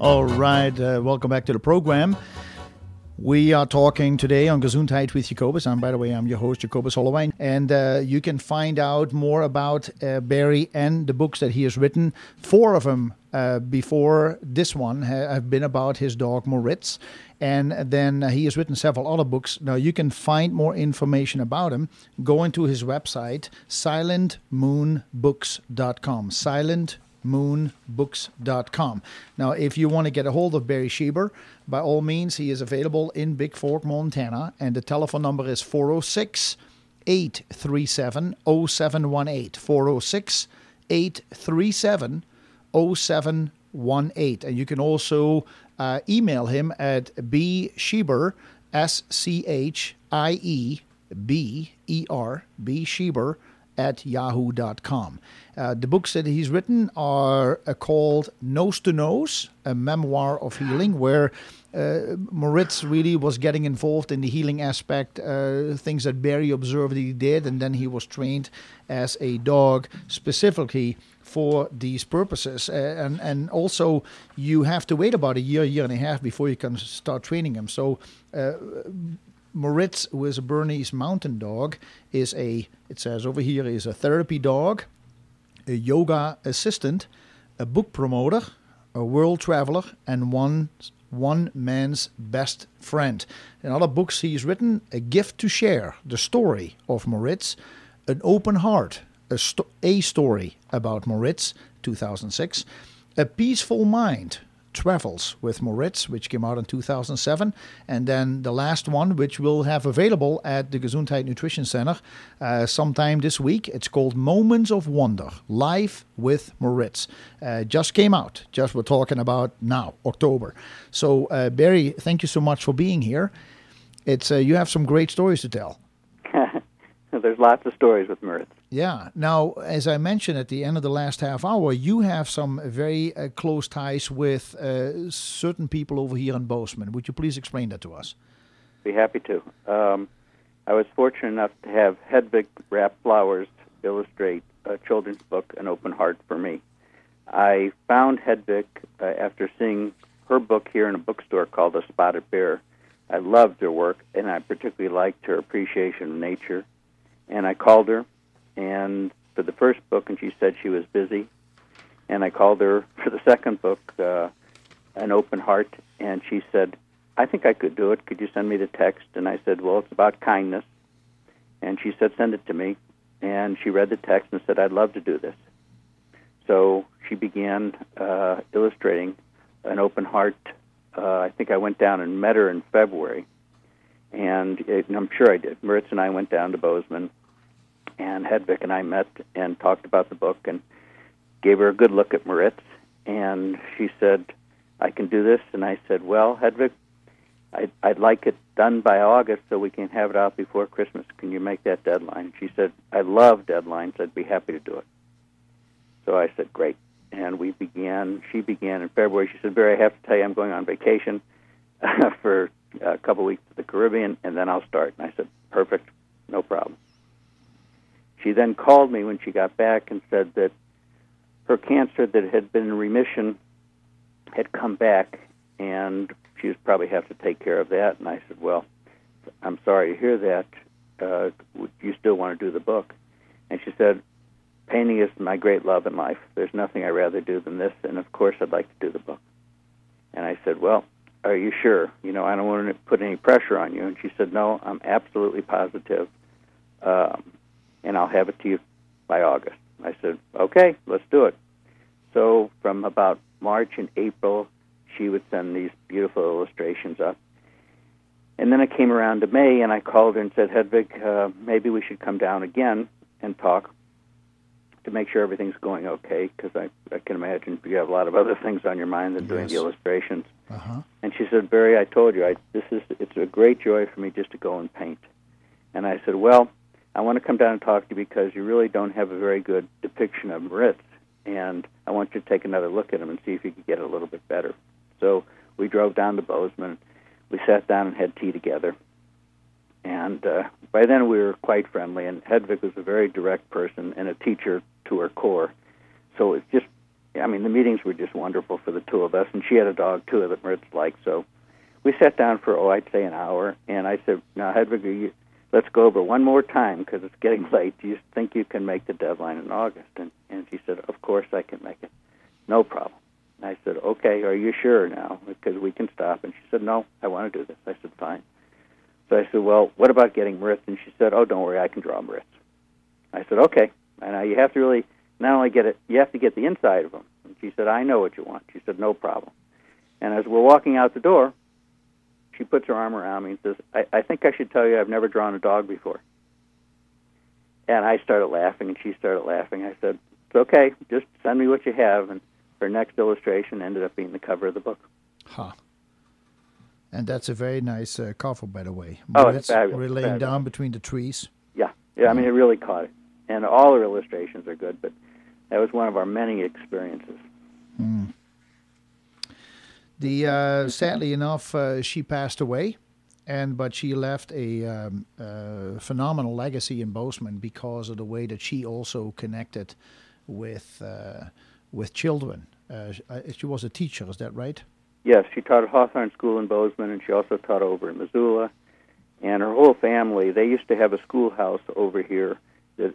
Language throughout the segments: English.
All right, uh, welcome back to the program. We are talking today on Gesundheit with Jacobus. And by the way, I'm your host, Jacobus Holloway. And uh, you can find out more about uh, Barry and the books that he has written. Four of them uh, before this one have been about his dog Moritz. And then he has written several other books. Now, you can find more information about him going to his website, silentmoonbooks.com. Silent moonbooks.com. Now, if you want to get a hold of Barry Schieber, by all means, he is available in Bigfork, Montana, and the telephone number is 406 837 0718. 406 837 0718. And you can also uh, email him at bschieber, S C H I E B E R, B Schieber at yahoo.com. Uh, the books that he's written are uh, called Nose to Nose, a memoir of healing, where uh, Moritz really was getting involved in the healing aspect, uh, things that Barry observed he did, and then he was trained as a dog specifically for these purposes. Uh, and, and also, you have to wait about a year, year and a half before you can start training him. So, uh, Moritz, who is a Bernese mountain dog, is a, it says over here, is a therapy dog, a yoga assistant, a book promoter, a world traveler, and one one man's best friend. In other books he's written, A Gift to Share, the story of Moritz, An Open Heart, a, sto- a story about Moritz, 2006, A Peaceful Mind, Travels with Moritz, which came out in 2007. And then the last one, which we'll have available at the Gesundheit Nutrition Center uh, sometime this week. It's called Moments of Wonder Life with Moritz. Uh, just came out, just we're talking about now, October. So, uh, Barry, thank you so much for being here. It's uh, You have some great stories to tell. There's lots of stories with Moritz. Yeah. Now, as I mentioned at the end of the last half hour, you have some very uh, close ties with uh, certain people over here in Bozeman. Would you please explain that to us? Be happy to. Um, I was fortunate enough to have Hedvig Rapp Flowers illustrate a children's book, An Open Heart, for me. I found Hedvig uh, after seeing her book here in a bookstore called The Spotted Bear. I loved her work, and I particularly liked her appreciation of nature. And I called her and for the first book, and she said she was busy. And I called her for the second book, uh, An Open Heart, and she said, I think I could do it. Could you send me the text? And I said, Well, it's about kindness. And she said, Send it to me. And she read the text and said, I'd love to do this. So she began uh, illustrating an open heart. Uh, I think I went down and met her in February. And, it, I'm sure I did. Moritz and I went down to Bozeman and Hedvig and I met and talked about the book and gave her a good look at Moritz. And she said, I can do this. And I said, Well, Hedvig, I'd, I'd like it done by August so we can have it out before Christmas. Can you make that deadline? She said, I love deadlines. I'd be happy to do it. So I said, Great. And we began, she began in February. She said, Barry, I have to tell you, I'm going on vacation for a couple weeks to the Caribbean, and then I'll start. And I said, Perfect, no problem. She then called me when she got back and said that her cancer that had been in remission had come back and she would probably have to take care of that. And I said, Well, I'm sorry to hear that. Uh, would you still want to do the book? And she said, Painting is my great love in life. There's nothing I'd rather do than this, and of course I'd like to do the book. And I said, Well, are you sure? You know, I don't want to put any pressure on you. And she said, No, I'm absolutely positive. Um, and I'll have it to you by August. I said, okay, let's do it. So from about March and April, she would send these beautiful illustrations up. And then it came around to May, and I called her and said, Hedvig, uh, maybe we should come down again and talk to make sure everything's going okay, because I, I can imagine you have a lot of other things on your mind than yes. doing the illustrations. Uh-huh. And she said, Barry, I told you, I, this is it's a great joy for me just to go and paint. And I said, well, I want to come down and talk to you because you really don't have a very good depiction of Moritz, and I want you to take another look at him and see if you could get it a little bit better. So we drove down to Bozeman. We sat down and had tea together. And uh, by then we were quite friendly, and Hedvig was a very direct person and a teacher to her core. So it's just I mean, the meetings were just wonderful for the two of us, and she had a dog too that Moritz liked. So we sat down for oh, I'd say an hour, and I said, "Now, Hedvig, you, let's go over one more time because it's getting late. Do you think you can make the deadline in August?" And and she said, "Of course I can make it, no problem." And I said, "Okay, are you sure now? Because we can stop." And she said, "No, I want to do this." I said, "Fine." So I said, "Well, what about getting Moritz?" And she said, "Oh, don't worry, I can draw Moritz." I said, "Okay." And uh, you have to really not only get it, you have to get the inside of them. And she said, "I know what you want." She said, "No problem." And as we're walking out the door, she puts her arm around me and says, I, I think I should tell you I've never drawn a dog before. And I started laughing, and she started laughing. I said, It's okay, just send me what you have. And her next illustration ended up being the cover of the book. Huh. And that's a very nice uh, cover, by the way. Oh, it's fabulous, laying fabulous. down between the trees. Yeah, yeah, I mean, it really caught it. And all her illustrations are good, but that was one of our many experiences. The uh, sadly enough, uh, she passed away, and but she left a um, uh, phenomenal legacy in Bozeman because of the way that she also connected with uh, with children. Uh, uh, she was a teacher, is that right? Yes, she taught at Hawthorne School in Bozeman, and she also taught over in Missoula. And her whole family, they used to have a schoolhouse over here.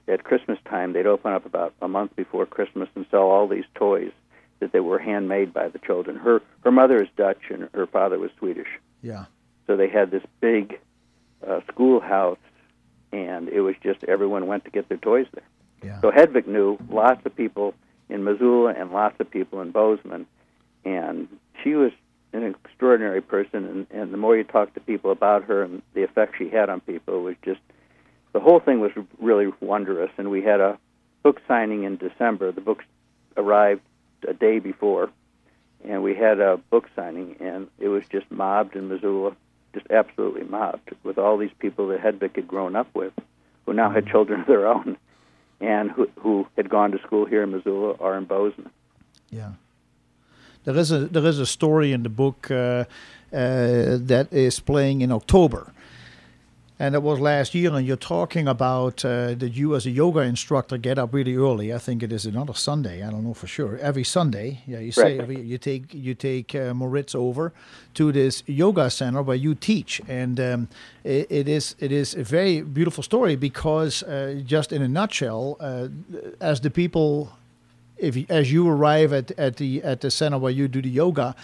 At Christmas time, they'd open up about a month before Christmas and sell all these toys that they were handmade by the children. Her her mother is Dutch, and her father was Swedish. Yeah. So they had this big uh, schoolhouse, and it was just everyone went to get their toys there. Yeah. So Hedvig knew lots of people in Missoula and lots of people in Bozeman, and she was an extraordinary person. And, and the more you talk to people about her and the effect she had on people, it was just the whole thing was really wondrous. And we had a book signing in December. The book arrived a day before, and we had a book signing, and it was just mobbed in Missoula, just absolutely mobbed with all these people that Hedvig had grown up with, who now had children of their own and who, who had gone to school here in Missoula or in Bozeman. Yeah. There is a there is a story in the book uh, uh, that is playing in October, and it was last year. And you're talking about uh, that you, as a yoga instructor, get up really early. I think it is another Sunday. I don't know for sure. Every Sunday, yeah, you say Right. every, you take you take uh, Moritz over to this yoga center where you teach, and um, it, it is it is a very beautiful story because uh, just in a nutshell, uh, as the people if as you arrive at, at the at the center where you do the yoga,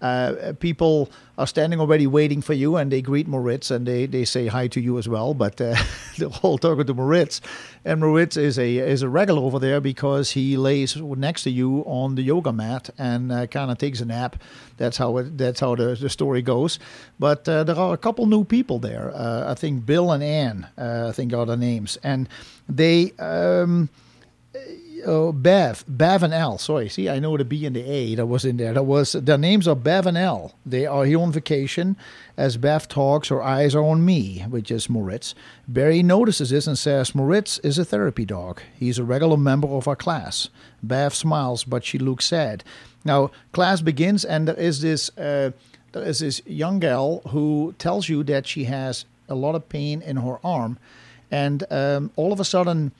uh, people are standing already waiting for you, and they greet Moritz and they, they say hi to you as well. But uh, they're all talking to Moritz, and Moritz is a is a regular over there because he lays next to you on the yoga mat and uh, kind of takes a nap. That's how it, that's how the, the story goes. But uh, there are a couple new people there. Uh, I think Bill and Ann, uh, I think are the names, and they. Um, oh, Bev, Bev and L. Sorry, see, I know the B and the A that was in there. That was their names are Bev and. They are here on vacation. As Bev talks, her eyes are on me, which is Moritz. Barry notices this and says, "Moritz is a therapy dog. He's a regular member of our class." Bev smiles, but she looks sad. Now, class begins, and there is this uh, there is this young gal who tells you that she has a lot of pain in her arm, and um, all of a sudden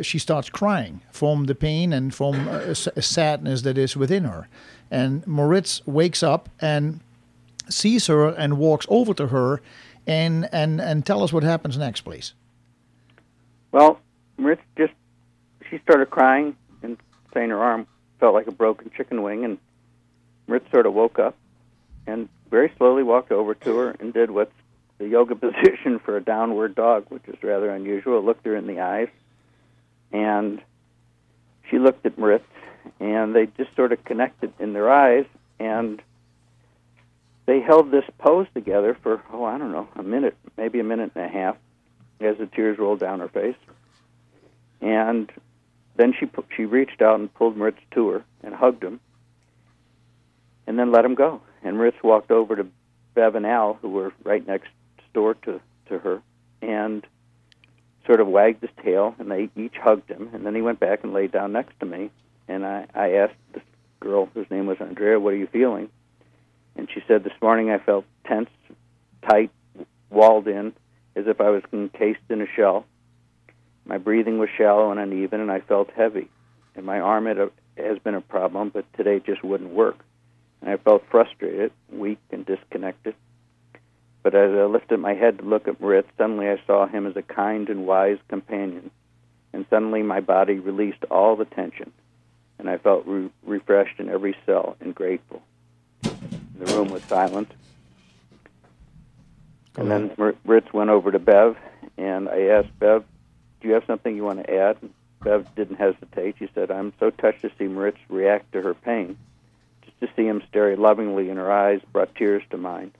she starts crying from the pain and from uh, s- sadness that is within her. And Moritz wakes up and sees her and walks over to her and and and tell us what happens next, please. Well, Moritz just she started crying and saying her arm felt like a broken chicken wing, and Moritz sort of woke up and very slowly walked over to her and did what's the yoga position for a downward dog, which is rather unusual. Looked her in the eyes, and she looked at Moritz, and they just sort of connected in their eyes, and they held this pose together for oh I don't know a minute, maybe a minute and a half, as the tears rolled down her face. And then she pu- she reached out and pulled Moritz to her and hugged him, and then let him go. And Moritz walked over to Bev and Al, who were right next door to to her, and sort of wagged his tail, and they each hugged him. And then he went back and laid down next to me, and I I asked this girl, whose name was Andrea, "What are you feeling?" And she said, "This morning I felt tense, tight, walled in, as if I was encased in a shell. My breathing was shallow and uneven, and I felt heavy. And my arm had a, has been a problem, but today just wouldn't work. And I felt frustrated, weak, and disconnected. But as I lifted my head to look at Moritz, suddenly I saw him as a kind and wise companion. And suddenly my body released all the tension, and I felt re- refreshed in every cell and grateful. The room was silent. and then Moritz went over to Bev, and I asked Bev, Do you have something you want to add? And Bev didn't hesitate. She said, I'm so touched to see Moritz react to her pain. Just to see him stare lovingly in her eyes brought tears to mine.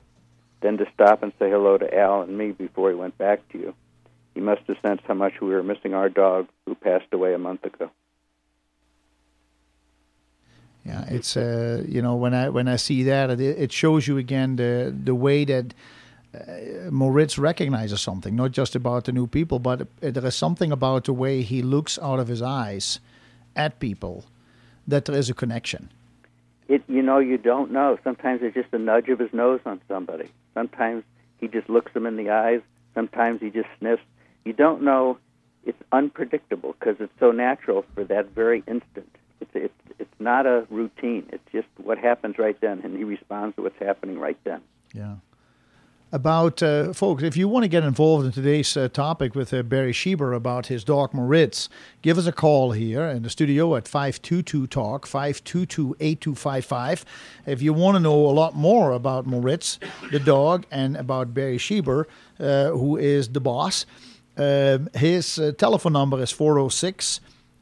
Then to stop and say hello to Al and me before he went back to you. He must have sensed how much we were missing our dog who passed away a month ago. Yeah, it's uh, you know when I when I see that it, it shows you again the the way that uh, Moritz recognizes something, not just about the new people, but there is something about the way he looks out of his eyes at people that there is a connection. It you know you don't know. Sometimes it's just a nudge of his nose on somebody. Sometimes he just looks them in the eyes. Sometimes he just sniffs. You don't know. It's unpredictable because it's so natural for that very instant. It's it's it's not a routine. It's just what happens right then, and he responds to what's happening right then. Yeah. About uh, folks, if you want to get involved in today's uh, topic with uh, Barry Schieber about his dog Moritz, give us a call here in the studio at 522 Talk, 522 8255. If you want to know a lot more about Moritz, the dog, and about Barry Schieber, uh, who is the boss, uh, his uh, telephone number is 406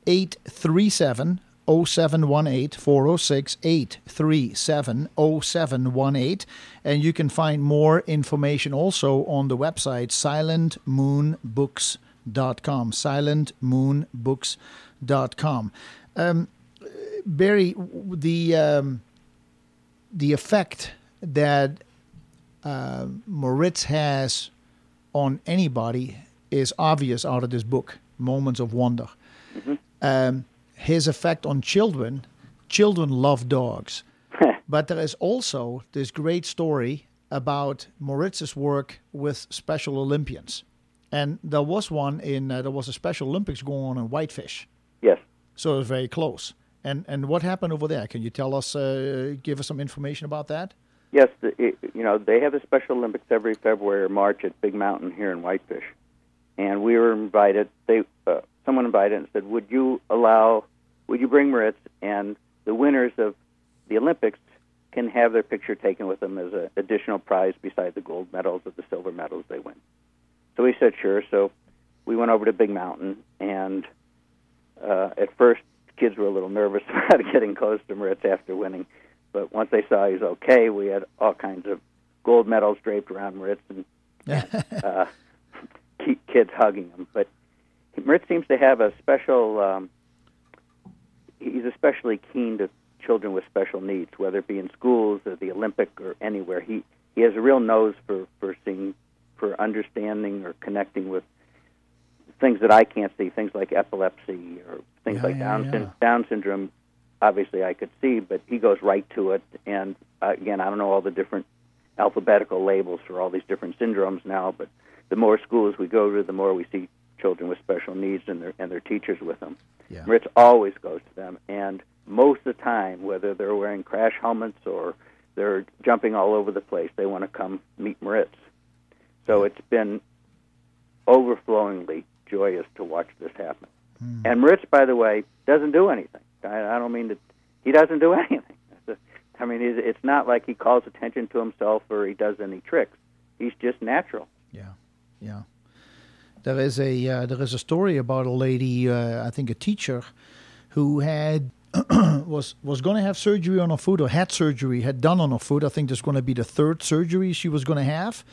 837 0718 406 837 0718. And you can find more information also on the website silentmoonbooks.com. Silentmoonbooks.com. Um, Barry, the, um, the effect that uh, Moritz has on anybody is obvious out of this book, Moments of Wonder. Mm-hmm. Um, his effect on children, children love dogs. but there is also this great story about Moritz's work with Special Olympians. And there was one in, uh, there was a Special Olympics going on in Whitefish. Yes. So it was very close. And, and what happened over there? Can you tell us, uh, give us some information about that? Yes, the, it, you know, they have the Special Olympics every February or March at Big Mountain here in Whitefish. And we were invited, they, someone invited and said, "Would you allow? Would you bring Moritz and the winners of the Olympics can have their picture taken with them as an additional prize beside the gold medals or the silver medals they win?" So we said, "Sure." So we went over to Big Mountain, and uh, at first, kids were a little nervous about getting close to Moritz after winning, but once they saw he was okay, we had all kinds of gold medals draped around Moritz and uh, kids hugging him. But Moritz seems to have a special. Um, he's especially keen to children with special needs, whether it be in schools or the Olympic or anywhere. He he has a real nose for for seeing, for understanding or connecting with things that I can't see, things like epilepsy or things yeah, like yeah, Down, yeah. Down syndrome. Obviously, I could see, but he goes right to it. And uh, again, I don't know all the different alphabetical labels for all ththese different syndromes now, but the more schools we go to, the more we see children with special needs and their and their teachers with them. Yeah. Moritz always goes to them, and most of the time, whether they're wearing crash helmets or they're jumping all over the place, they want to come meet Moritz. So it's been overflowingly joyous to watch this happen. Hmm. And Moritz, by the way, doesn't do anything. I, I don't mean that he doesn't do anything. I mean, it's not like he calls attention to himself or he does any tricks. He's just natural. Yeah, yeah. There is a uh, there is a story about a lady, uh, I think a teacher, who had was was going to have surgery on her foot or had surgery had done on her foot. I think there's going to be the third surgery she was going to have,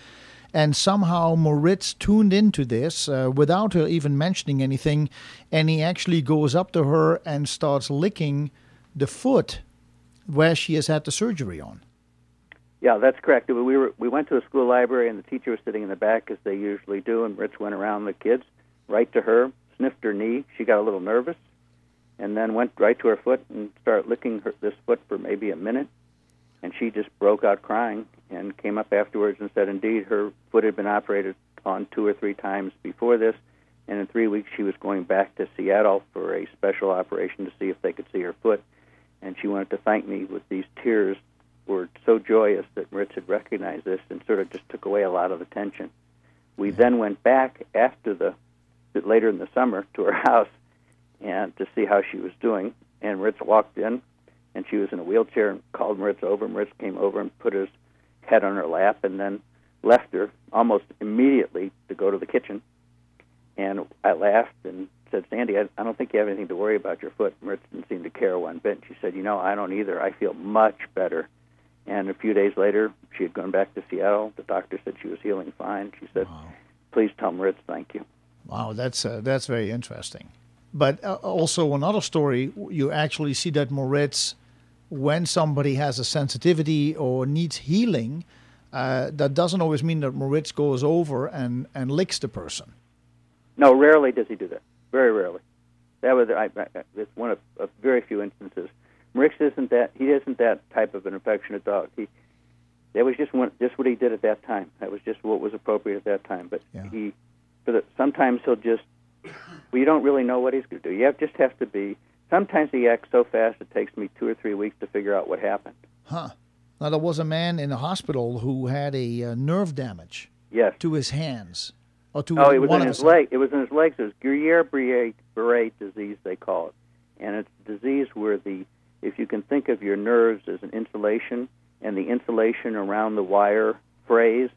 and somehow Moritz tuned into this uh, without her even mentioning anything, and he actually goes up to her and starts licking the foot where she has had the surgery on. Yeah, that's correct. We were we went to a school library, and the teacher was sitting in the back as they usually do. And Rich went around the kids, right to her, sniffed her knee. She got a little nervous, and then went right to her foot and started licking her, this foot for maybe a minute. And she just broke out crying and came up afterwards and said, indeed, her foot had been operated on two or three times before this, And in three weeks, she was going back to Seattle for a special operation to see if they could see her foot. And she wanted to thank me with these tears were so joyous that Moritz had recognized this and sort of just took away a lot of the tension. We then went back after the later in the summer to her house and to see how she was doing. And Moritz walked in, and she was in a wheelchair and called Moritz over. Moritz came over and put his head on her lap, and then left her almost immediately to go to the kitchen. And I laughed and said, Sandy, I, I don't think you have anything to worry about your foot. Moritz didn't seem to care one bit. She said, You know, I don't either. I feel much better. And a few days later, she had gone back to Seattle. The doctor said she was healing fine. She said, wow. "Please tell Moritz thank you." Wow, that's uh, that's very interesting. But uh, also another story, you actually see that Moritz, when somebody has a sensitivity or needs healing, uh, that doesn't always mean that Moritz goes over and, and licks the person. No, rarely does he do that. Very rarely. That was I, I, it's one of, of very few instances. Moritz isn't that he isn't that type of an affectionate dog. He that was just one, just what he did at that time. That was just what was appropriate at that time. But yeah. he, for the, sometimes he'll just well, you don't really know what he's going to do. You have, just have to be. Sometimes he acts so fast it takes me two or three weeks to figure out what happened. Huh. Now there was a man in the hospital who had a uh, nerve damage. Yes. To his hands. Or to oh, it was in his leg. It was in his legs. It was Guillain-Barré disease, they call it, and it's a disease where the if you can think of your nerves as an insulation and the insulation around the wire frays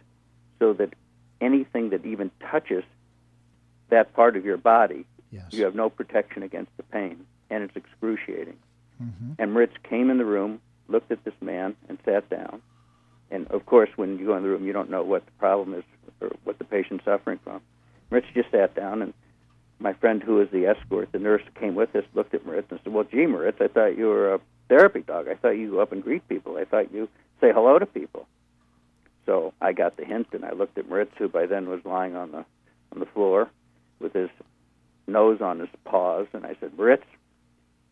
so that anything that even touches that part of your body, yes. you have no protection against the pain, and it's excruciating. Mm-hmm. And Ritz came in the room, looked at this man, and sat down. And of course, when you go in the room, you don't know what the problem is or what the patient's suffering from. Ritz just sat down, and my friend who was the escort, the nurse came with us, looked at Moritz and said, "Well, gee, Moritz, I thought you were a therapy dog. I thought you go up and greet people. I thought you say hello to people." So I got the hint, and I looked at Moritz, who by then was lying on the on the floor with his nose on his paws, and I said, "Moritz,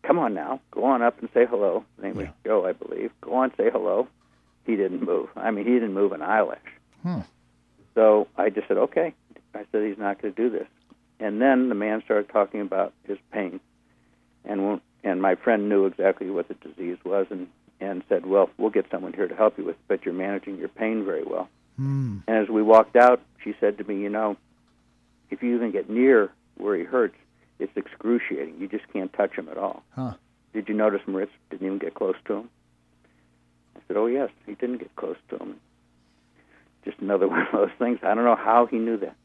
come on now, go on up and say hello." His name yeah. was Joe, I believe. Go on, say hello. He didn't move. I mean, he didn't move an eyelash. Hmm. So I just said, "Okay." I said, "He's not going to do this." And then the man started talking about his pain, and and my friend knew exactly what the disease was, and and said, "Well, we'll get someone here to help you with, it, but you're managing your pain very well." Mm. And as we walked out, she said to me, "You know, if you even get near where he hurts, it's excruciating. You just can't touch him at all." Huh. Did you notice Moritz didn't even get close to him? I said, "Oh yes, he didn't get close to him." Just another one of those things. I don't know how he knew that.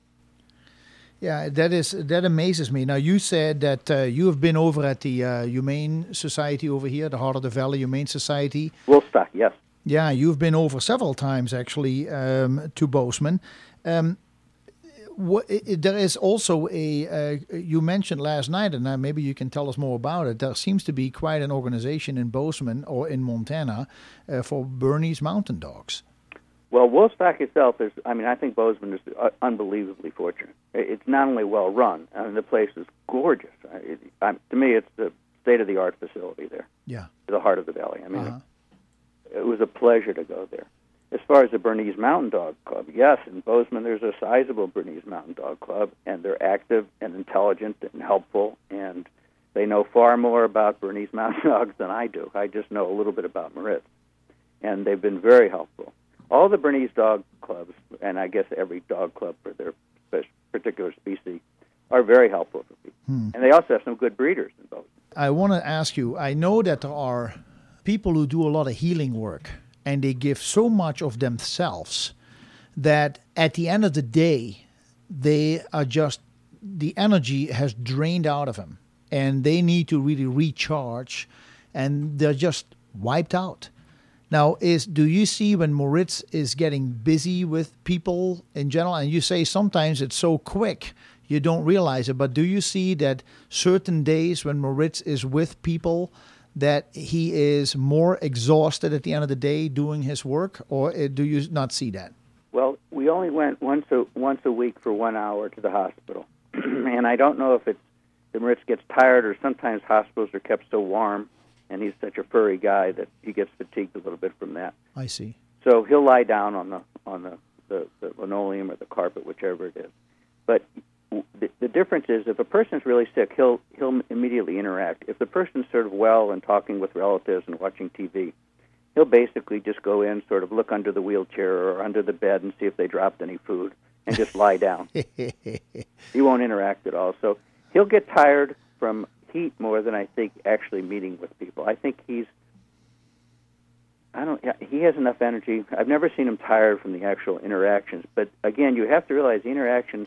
Yeah, that is that amazes me. Now you said that uh, you have been over at the uh, Humane Society over here, the Heart of the Valley Humane Society. Woolstock, yes. Yeah, you've been over several times actually um, to Bozeman. Um, what, it, there is also a uh, you mentioned last night, and uh, maybe you can tell us more about it. There seems to be quite an organization in Bozeman or in Montana uh, for Bernese Mountain Dogs. Well, Woolstock itself is, I mean, I think Bozeman is uh, unbelievably fortunate. It's not only well run, I mean, the place is gorgeous. It, I, to me, it's the state of the art facility there. Yeah. The heart of the valley. I mean, uh-huh. it, it was a pleasure to go there. As far as the Bernese Mountain Dog Club, yes, in Bozeman there's a sizable Bernese Mountain Dog Club, and they're active and intelligent and helpful, and they know far more about Bernese Mountain Dogs than I do. I just know a little bit about Moritz, and they've been very helpful all the Bernese dog clubs, and I guess every dog club for their particular species, are very helpful for people. Hmm. And they also have some good breeders in both. I want to ask you I know that there are people who do a lot of healing work, and they give so much of themselves that at the end of the day, they are just, the energy has drained out of them, and they need to really recharge, and they're just wiped out. Now, is do you see when Moritz is getting busy with people in general, and you say sometimes it's so quick you don't realize it, but do you see that certain days when Moritz is with people that he is more exhausted at the end of the day doing his work, or uh, do you not see that? Well, we only went once a once a week for one hour to the hospital, and I don't know if it's the Moritz gets tired or sometimes hospitals are kept so warm and he's such a furry guy that he gets fatigued a little bit from that. I see. So he'll lie down on the on the, the, the linoleum or the carpet, whichever it is. But the, the difference is if a person's really sick, he'll he'll immediately interact. If the person's sort of well and talking with relatives and watching TV, he'll basically just go in, sort of look under the wheelchair or under the bed and see if they dropped any food, and just lie down. he won't interact at all. So he'll get tired from heat more than I think actually meeting with people. I think he's I don't. He has enough energy. I've never seen him tired from the actual interactions. But again, you have to realize the interactions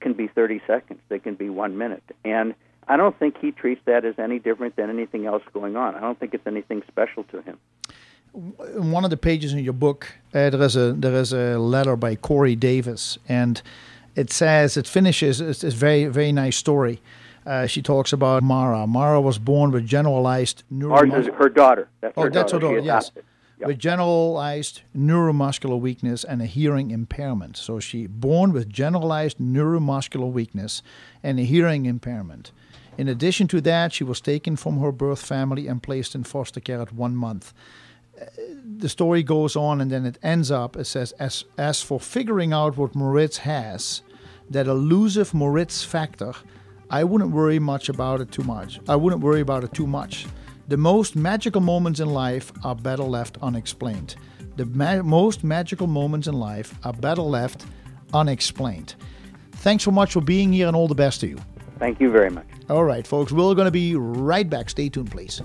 can be 30 seconds. They can be one minute, and I don't think he treats that as any different than anything else going on. I don't think it's anything special to him. In one of the pages in your book, uh, there is a there is a letter by Corey Davis, and it says it finishes. It's a very very nice story. Uh, she talks about Mara. Mara was born with generalized neuromuscular. her daughter. That's oh, her that's daughter. her daughter. Yes. Yep. With generalized neuromuscular weakness and a hearing impairment. So she born with generalized neuromuscular weakness and a hearing impairment. In addition to that, she was taken from her birth family and placed in foster care at one month. Uh, the story goes on and then it ends up. It says, as, as for figuring out what Moritz has, that elusive Moritz factor I wouldn't worry much about it too much. I wouldn't worry about it too much. The most magical moments in life are better left unexplained. The ma- most magical moments in life are better left unexplained. Thanks so much for being here and all the best to you. Thank you very much. All right, folks, we're going to be right back. Stay tuned, please.